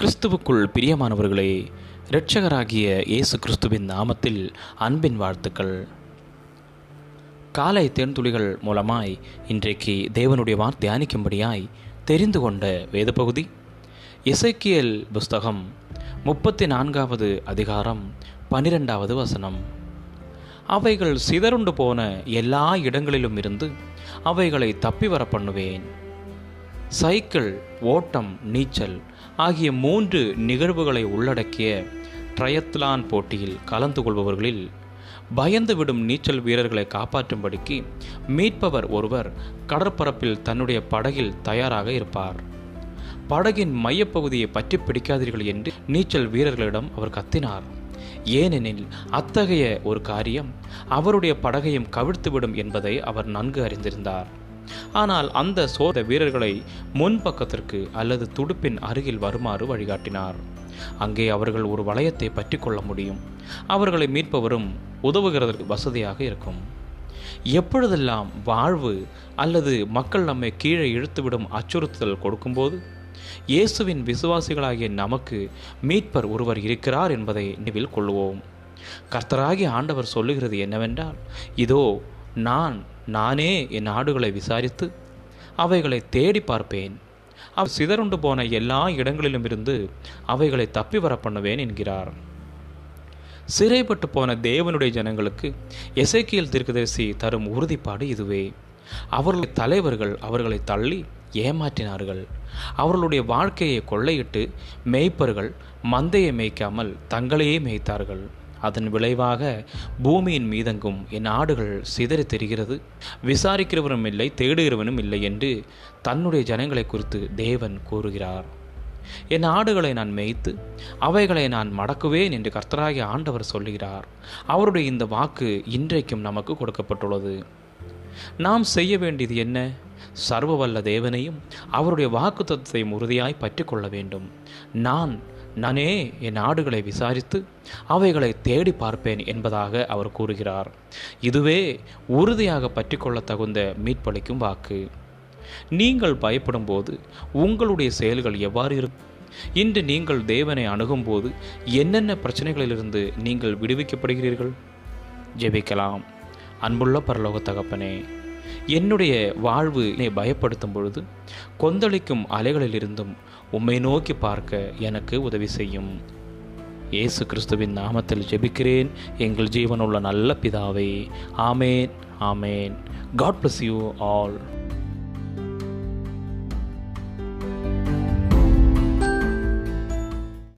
கிறிஸ்துவுக்குள் பிரியமானவர்களே இரட்சகராகிய இயேசு கிறிஸ்துவின் நாமத்தில் அன்பின் வாழ்த்துக்கள். காலை தேன்துளிகள் மூலமாய் இன்றைக்கு தேவனுடைய வார் தியானிக்கும்படியாய் தெரிந்து கொண்ட வேத பகுதி இசைக்கியல் புஸ்தகம் முப்பத்தி நான்காவது அதிகாரம் பனிரெண்டாவது வசனம். அவைகள் சிதறுண்டு போன எல்லா இடங்களிலும் இருந்து அவைகளை தப்பி வர பண்ணுவேன் சைக்கிள் ஓட்டம் நீச்சல் ஆகிய மூன்று நிகழ்வுகளை உள்ளடக்கிய ட்ரயத்லான் போட்டியில் கலந்து கொள்பவர்களில் பயந்துவிடும் நீச்சல் வீரர்களை காப்பாற்றும்படிக்கு மீட்பவர் ஒருவர் கடற்பரப்பில் தன்னுடைய படகில் தயாராக இருப்பார். படகின் மையப்பகுதியை பற்றி பிடிக்காதீர்கள் என்று நீச்சல் வீரர்களிடம் அவர் கத்தினார். ஏனெனில் அத்தகைய ஒரு காரியம் அவருடைய படகையும் கவிழ்த்துவிடும் என்பதை அவர் நன்கு அறிந்திருந்தார். ஆனால் அந்த சோத வீரர்களை முன்பக்கத்திற்கு அல்லது துடுப்பின் அருகில் வருமாறு வழிகாட்டினார். அங்கே அவர்கள் ஒரு வளையத்தை பற்றி கொள்ள முடியும். அவர்களை மீட்பவரும் உதவுகிறதற்கு வசதியாக இருக்கும். எப்பொழுதெல்லாம் வாழ்வு அல்லது மக்கள் நம்மை கீழே இழுத்துவிடும் அச்சுறுத்தல் கொடுக்கும்போது? இயேசுவின் விசுவாசிகளாகிய நமக்கு மீட்பர் ஒருவர் இருக்கிறார் என்பதை நினைவில் கொள்வோம். கர்த்தராகிய ஆண்டவர் சொல்லுகிறது என்னவென்றால் இதோ நான் நானே என் ஆடுகளை விசாரித்து அவைகளை தேடி பார்ப்பேன். அவ் சிதறுண்டு போன எல்லா இடங்களிலும் இருந்து அவைகளை தப்பி வர பண்ணுவேன் என்கிறார். சிறைப்பட்டு போன தேவனுடைய ஜனங்களுக்கு எசைக்கியல் தீர்க்கதரிசி தரும் உறுதிப்பாடு இதுவே. அவர்களுடைய தலைவர்கள் அவர்களை தள்ளி ஏமாற்றினார்கள். அவர்களுடைய வாழ்க்கையை கொள்ளையிட்டு மேய்ப்பர்கள் மந்தையை மேய்க்காமல் தங்களையே மேய்த்தார்கள். அதன் விளைவாக பூமியின் மீதெங்கும் என் ஆடுகள் சிதறி தெரிகிறது. விசாரிக்கிறவனும் இல்லை தேடுகிறவனும் இல்லை என்று தன்னுடைய ஜனங்களை குறித்து தேவன் கூறுகிறார். என் ஆடுகளை நான் மேய்த்து அவைகளை நான் மடக்குவேன் என்று கர்த்தராகிய ஆண்டவர் சொல்லுகிறார். அவருடைய இந்த வாக்கு இன்றைக்கும் நமக்கு கொடுக்கப்பட்டுள்ளது. நாம் செய்ய வேண்டியது என்ன? சர்வவல்ல தேவனையும் அவருடைய வாக்கு தத்துவத்தையும் உறுதியாய் பற்றி கொள்ள வேண்டும். நான் நானே என் ஆடுகளை விசாரித்து அவைகளை தேடி பார்ப்பேன் என்பதாக அவர் கூறுகிறார். இதுவே உறுதியாக பற்றிக்கொள்ள தகுந்த மீட்பளிக்கும் வாக்கு. நீங்கள் பயப்படும் போது உங்களுடைய செயல்கள் எவ்வாறு இருக்கும் இன்று நீங்கள் தேவனை அணுகும்போது என்னென்ன பிரச்சனைகளிலிருந்து நீங்கள் விடுவிக்கப்படுகிறீர்கள்? ஜெபிக்கலாம். அன்புள்ள பரலோக தகப்பனே என்னுடைய வாழ்வு என்னை பயப்படுத்தும் பொழுது கொந்தளிக்கும் அலைகளிலிருந்தும் உம்மை நோக்கி பார்க்க எனக்கு உதவி செய்யும். இயேசு கிறிஸ்துவின் நாமத்தில் ஜெபிக்கிறேன். எங்கள் ஜீவனுள்ள நல்ல பிதாவே. ஆமேன் ஆமேன். God bless you all